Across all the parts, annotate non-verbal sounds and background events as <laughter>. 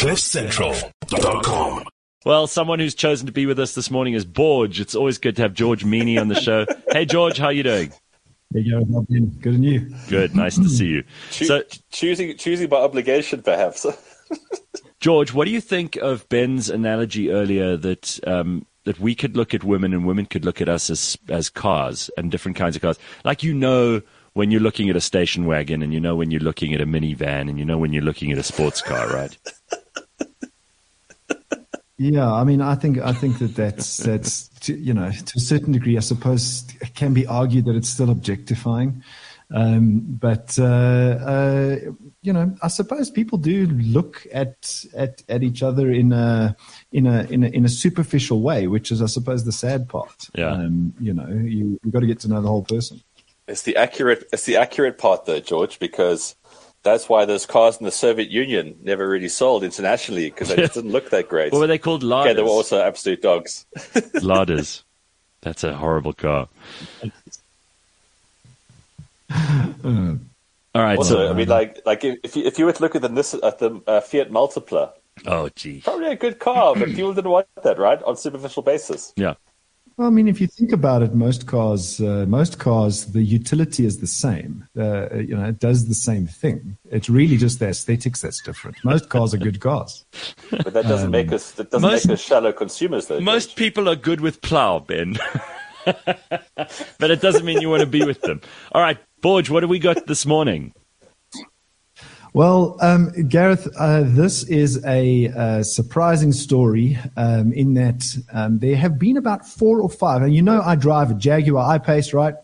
CliffCentral.com. Well, someone who's chosen to be with us this morning is Borge. It's always good to have George Mienie on the show. <laughs> hey, George, how are you doing? There you go. Good and you. Good. Nice to see you. <clears throat> Choo- So, choosing choosing by obligation, perhaps. <laughs> George, what do you think of Ben's analogy earlier that um, that we could look at women and women could look at us as as cars and different kinds of cars? Like you know when you're looking at a station wagon and you know when you're looking at a minivan and you know when you're looking at a sports car, right? <laughs> Yeah, I mean, I think I think that that's that's to, you know to a certain degree, I suppose it can be argued that it's still objectifying, um, but uh, uh, you know, I suppose people do look at at at each other in a in a in a in a superficial way, which is, I suppose, the sad part. Yeah. Um, you know, you you got to get to know the whole person. it's the accurate it's the accurate part though, George, because that's why those cars in the Soviet Union never really sold internationally because they just <laughs> didn't look that great. What were they called? yeah, Ladas. they were also absolute dogs. <laughs> Ladas. That's a horrible car. <laughs> All right. Also, so, I mean, like like if if you, if you were to look at the Nissan, at the uh, Fiat Multipla, oh, gee. probably a good car, but people didn't want that, right? On superficial basis. Yeah. Well, I mean, if you think about it, most cars, uh, most cars, the utility is the same. Uh, you know, it does the same thing. It's really just the aesthetics that's different. Most cars are good cars. But that doesn't make us that doesn't most- make us shallow consumers, though. Most George. people are good with plow, Ben. <laughs> but it doesn't mean you want to be with them. All right, Borge, what do we got this morning? Well, um, Gareth, uh, this is a, uh surprising story um, in that um, there have been about four or five, and you know I drive a Jaguar I-Pace, right?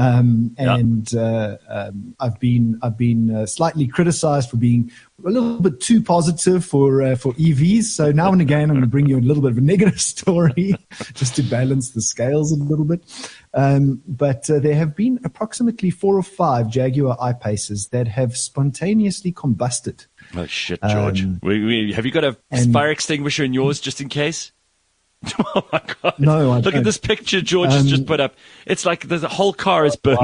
Um, Yeah. and uh, um, I've been I've been uh, slightly criticised for being a little bit too positive for uh, for EVs. So now and again, I'm going to bring you a little bit of a negative <laughs> story <laughs> just to balance the scales a little bit. Um, but uh, there have been approximately four or five Jaguar I-Paces that have spontaneously combusted. Oh, shit, George. Um, we, we, have you got a fire extinguisher in yours just in case? <laughs> oh, my God. No, I Look at don't. this picture George has just Um, put up. It's like the, the whole car is burned.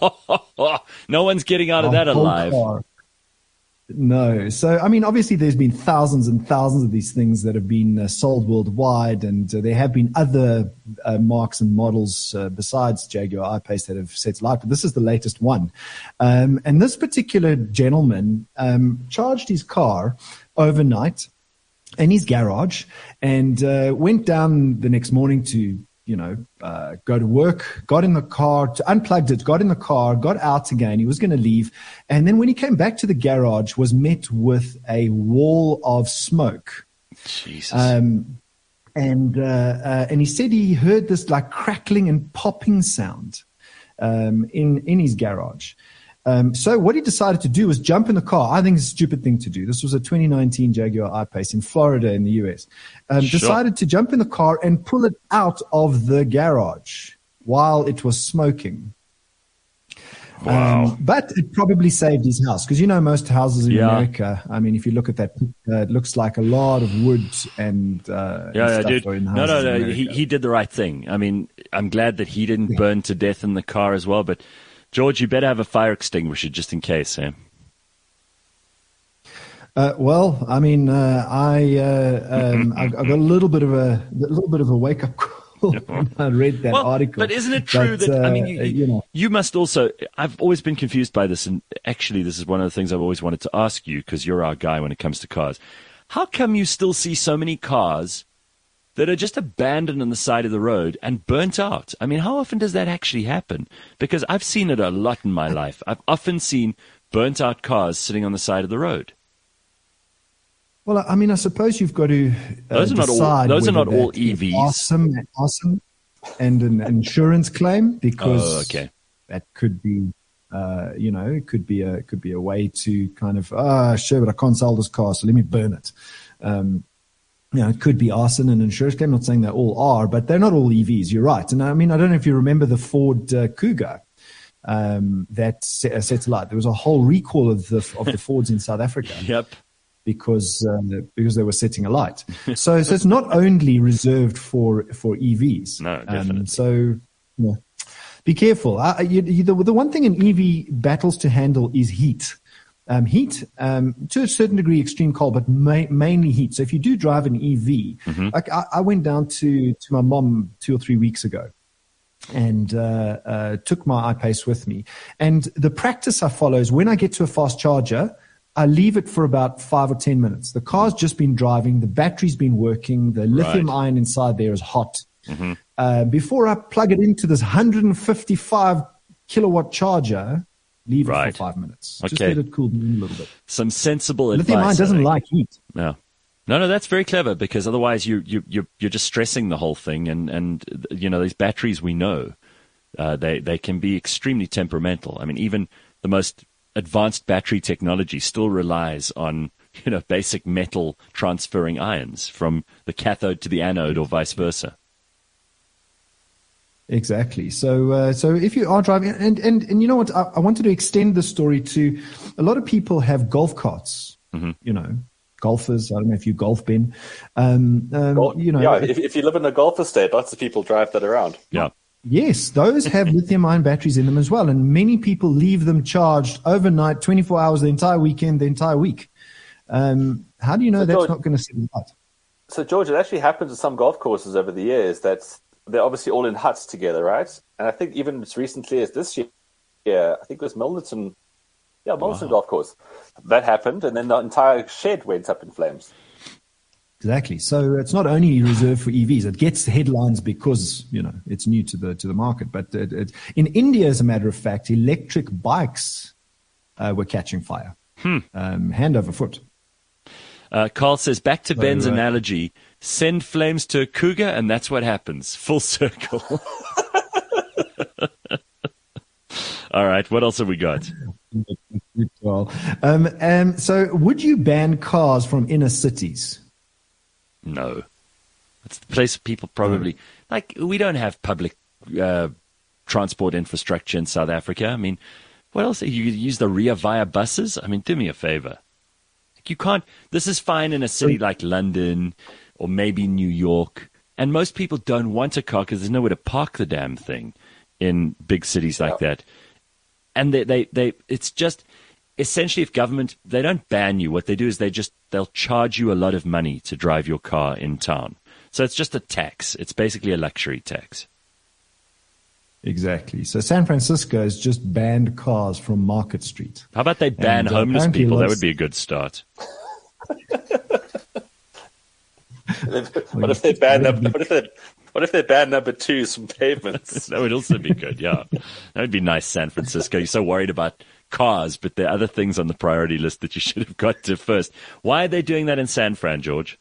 Wow. <laughs> no one's getting out of that alive. car. No. So, I mean, obviously, there's been thousands and thousands of these things that have been uh, sold worldwide, and uh, there have been other uh, marks and models uh, besides Jaguar I-Pace that have set light, but this is the latest one. Um, and this particular gentleman um, charged his car overnight in his garage and uh, went down the next morning to you know uh, go to work got in the car to, unplugged it got in the car got out again he was going to leave and then when he came back to the garage was met with a wall of smoke Jesus. um, and uh, uh, and he said he heard this like crackling and popping sound um, in in his garage. Um, so what he decided to do was jump in the car. I think it's a stupid thing to do. This was a 2019 Jaguar I-Pace in Florida in the US. Um, Sure. Decided to jump in the car and pull it out of the garage while it was smoking. wow. Um, but it probably saved his house because you know most houses in Yeah. America. I mean, if you look at that, uh, it looks like a lot of wood and uh, yeah, and yeah, stuff dude. No, no, no. He, he did the right thing. I mean, I'm glad that he didn't burn to death in the car as well. But, George, you better have a fire extinguisher just in case, eh? Uh, well, I mean, uh, I, uh, um, I I got a little bit of a, a little bit of a wake up call <laughs> when I read that well, article. But isn't it true But, that I uh, mean, you, you know, you must also? I've always been confused by this, and actually, this is one of the things I've always wanted to ask you because you're our guy when it comes to cars. How come you still see so many cars that are just abandoned on the side of the road and burnt out? I mean, how often does that actually happen? Because I've seen it a lot in my life. I've often seen burnt out cars sitting on the side of the road. Well, I mean, I suppose you've got to uh, Those are not all- decide those are not all EVs. Awesome, awesome, and an insurance claim because Oh, okay. that could be, uh, you know, it could be a could be a way to kind of ah, sure, but I can't sell this car, so let me burn it. Um, you know, it could be arson and insurance claim. I'm not saying they all are, but they're not all EVs. You're right. And I mean, I don't know if you remember the Ford uh, Cougar um, that set, uh, set alight. There was a whole recall of the of the Fords in South Africa <laughs> Yep. because um, because they were setting alight. So, so it's not only reserved for for EVs. No, definitely. Um, so, yeah. be careful. Uh, you, you, the, the one thing an EV battles to handle is heat. Um, heat, um, to a certain degree, extreme cold, but ma- mainly heat. So if you do drive an EV, Mm-hmm. like I, I went down to, to my mom two or three weeks ago and uh, uh, took my I-Pace with me. And the practice I follow is when I get to a fast charger, I leave it for about five or 10 minutes. The car's just been driving, the battery's been working, the lithium Right. ion inside there is hot. Uh, before I plug it into this 155 kilowatt charger, leave it for five minutes. Just let it cool down a little bit. Some sensible Lithium ion advice. I doesn't like heat. No. No, no, that's very clever because otherwise you you you you're just stressing the whole thing, and and you know these batteries we know uh, they they can be extremely temperamental. I mean, even the most advanced battery technology still relies on you know basic metal transferring ions from the cathode to the anode or vice versa. Exactly. So, uh, so if you are driving, and and and you know what, I, I wanted to extend the story to a lot of people have golf carts. You know, golfers. I don't know if you golf, Ben. Um, um, Well, you know, yeah, if, if you live in a golf estate, lots of people drive that around. Yeah. Yes, those have <laughs> lithium ion batteries in them as well. And many people leave them charged overnight, 24 hours, the entire weekend, the entire week. Um, how do you know So, that's George- not going to sit out? So, George, it actually happens at some golf courses over the years that they're obviously all in huts together, right? And I think even as recently as this year, yeah, I think it was Milnerton, yeah, Milnerton Golf Course. That happened, and then the entire shed went up in flames. Exactly. So it's not only reserved for EVs. It gets the headlines because you know it's new to the to the market. But it, it, in India, as a matter of fact, electric bikes uh, were catching fire, um, hand over foot. Uh, Carl says, back to Ben's uh, analogy, send flames to a cougar, and that's what happens. Full circle. <laughs> All right, what else have we got? Well, um, um, so would you ban cars from inner cities? No. It's the place people probably like. We don't have public uh, transport infrastructure in South Africa. I mean, what else? You use the Rea Vaya buses. I mean, do me a favor. You can't. This is fine in a city like London or maybe New York, and most people don't want a car because there's nowhere to park the damn thing in big cities like that. And they, they, they, it's just essentially if government they don't ban you. What they do is they just they'll charge you a lot of money to drive your car in town. So it's just a tax. It's basically a luxury tax. Exactly. So San Francisco has just banned cars from Market Street. how about they ban And, homeless people? That would be a good start <laughs> what if they ban number? What if they? What if they ban number twos from pavements? <laughs> that would also be good yeah that would be nice san francisco you're so worried about cars but there are other things on the priority list that you should have got to first why are they doing that in san fran george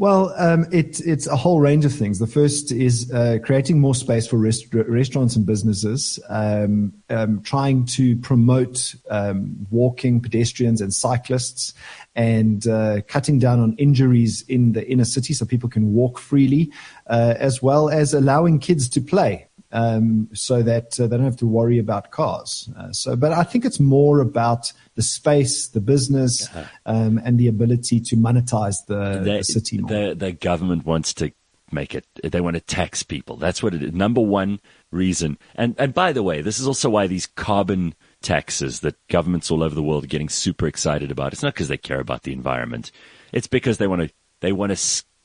Well, um, it, it's a whole range of things. The first is uh, creating more space for rest- restaurants and businesses, um, um, trying to promote um, walking pedestrians and cyclists, and uh, cutting down on injuries in the inner city so people can walk freely, uh, as well as allowing kids to play. Um, so that uh, they don't have to worry about cars. Uh, so, but I think it's more about the space, the business, um, and the ability to monetize the, the, the city more. the, the government wants to make it they want to tax people. That's what it is. Number one reason. And and by the way this is also why these carbon taxes that governments all over the world are getting super excited about it's not because they care about the environment. It's because they want to they want to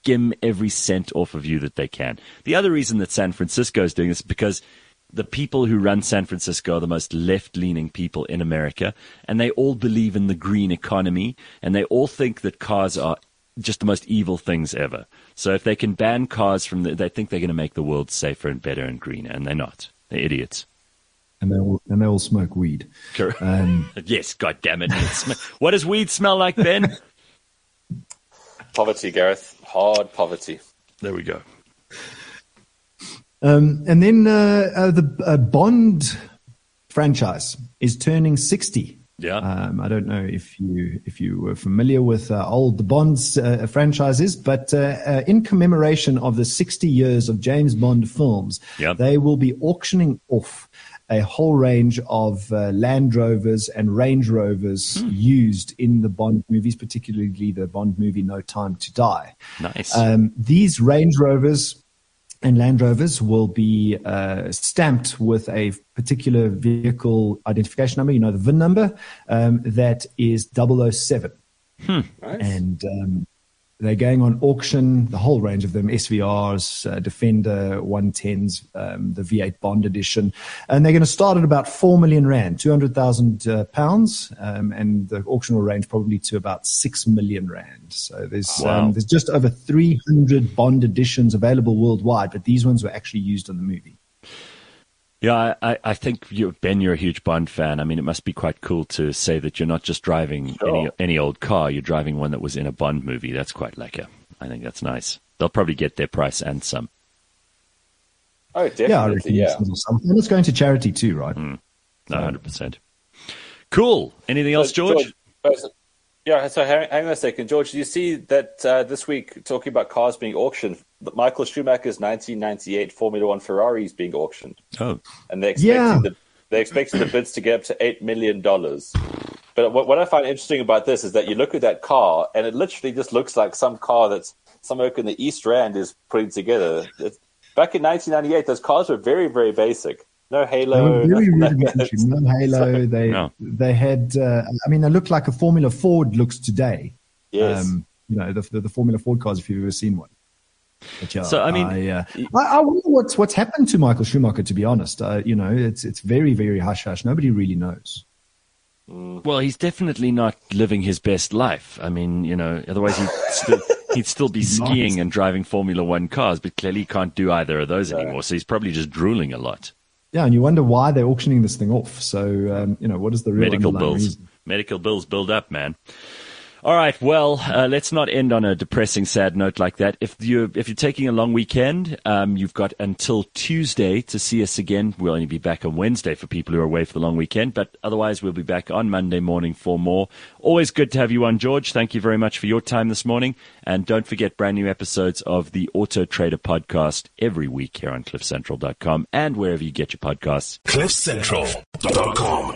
skim every cent off of you that they can the other reason that san francisco is doing this is because the people who run San Francisco are the most left leaning people in America, and they all believe in the green economy, and they all think that cars are just the most evil things ever. So if they can ban cars from the, they think they're going to make the world safer and better and greener, and they're not. They're idiots. and they all and they all smoke weed. Correct. Um, <laughs> yes, God damn it. It what does weed smell like, Ben? <laughs> poverty, Gareth. Hard poverty. There we go. um, and then uh, uh, the uh, Bond franchise is turning sixty. Yeah. Um, I don't know if you if you were familiar with uh, old Bond's uh, franchises, but uh, uh, in commemoration of the 60 years of James Bond films, Yep. they will be auctioning off a whole range of uh, Land Rovers and Range Rovers Hmm. used in the Bond movies, particularly the Bond movie No Time to Die. Nice. Um, these Range Rovers and Land Rovers will be uh, stamped with a particular vehicle identification number, you know, the VIN number, um, that is 007. Hmm. Nice. And um, they're going on auction, the whole range of them SVRs, uh, Defender 110s, um, the V8 Bond Edition. And they're going to start at about 4 million Rand, 200,000 uh, pounds. Um, and the auction will range probably to about 6 million Rand. So there's, um, wow. um, there's just over 300 Bond editions available worldwide, but these ones were actually used in the movie. Yeah, I, I think you, Ben, you're a huge Bond fan. I mean, it must be quite cool to say that you're not just driving sure. any any old car. You're driving one that was in a Bond movie. That's quite lekker. I think that's nice. They'll probably get their price and some. Oh, definitely. Yeah, and it's going to charity too, right? Mm. No, hundred percent. Cool. Anything else, George? George yeah, so hang, hang, on a second, George. Do you see that uh, this week, talking about cars being auctioned, Michael Schumacher's 1998 Formula One Ferrari is being auctioned. Oh, and they're expecting yeah. the they're expecting the bids to get up to eight million dollars. But what, what I find interesting about this is that you look at that car, and it literally just looks like some car that's some oak in the East Rand is putting together. It's, back in 1998, those cars were very, very basic. No halo. Very rudimentary. no halo. <laughs> They no. they had. Uh, I mean, they looked like a Formula Ford looks today. Yes. Um, you know the, the, the Formula Ford cars if you've ever seen one. But yeah, so I mean, I, uh, I, I, wonder what's what's happened to Michael Schumacher. To be honest, uh, you know, it's it's very very hush hush. Nobody really knows. Mm. Well, he's definitely not living his best life. I mean, you know, otherwise he'd <laughs> still, he'd still be skiing and driving Formula One cars, but clearly he can't do either of those anymore. So he's probably just drooling a lot. Yeah, and you wonder why they're auctioning this thing off. So, um, you know, what is the real medical bills? Reason? Medical bills build up, man. All right. Well, uh, let's not end on a depressing, sad note like that. If you're if you're taking a long weekend, um, you've got until Tuesday to see us again. We'll only be back on Wednesday for people who are away for the long weekend, but otherwise we'll be back on Monday morning for more. Always good to have you on, George. Thank you very much for your time this morning, and don't forget brand new episodes of the Auto Trader podcast every week here on CliffCentral.com and wherever you get your podcasts. CliffCentral.com.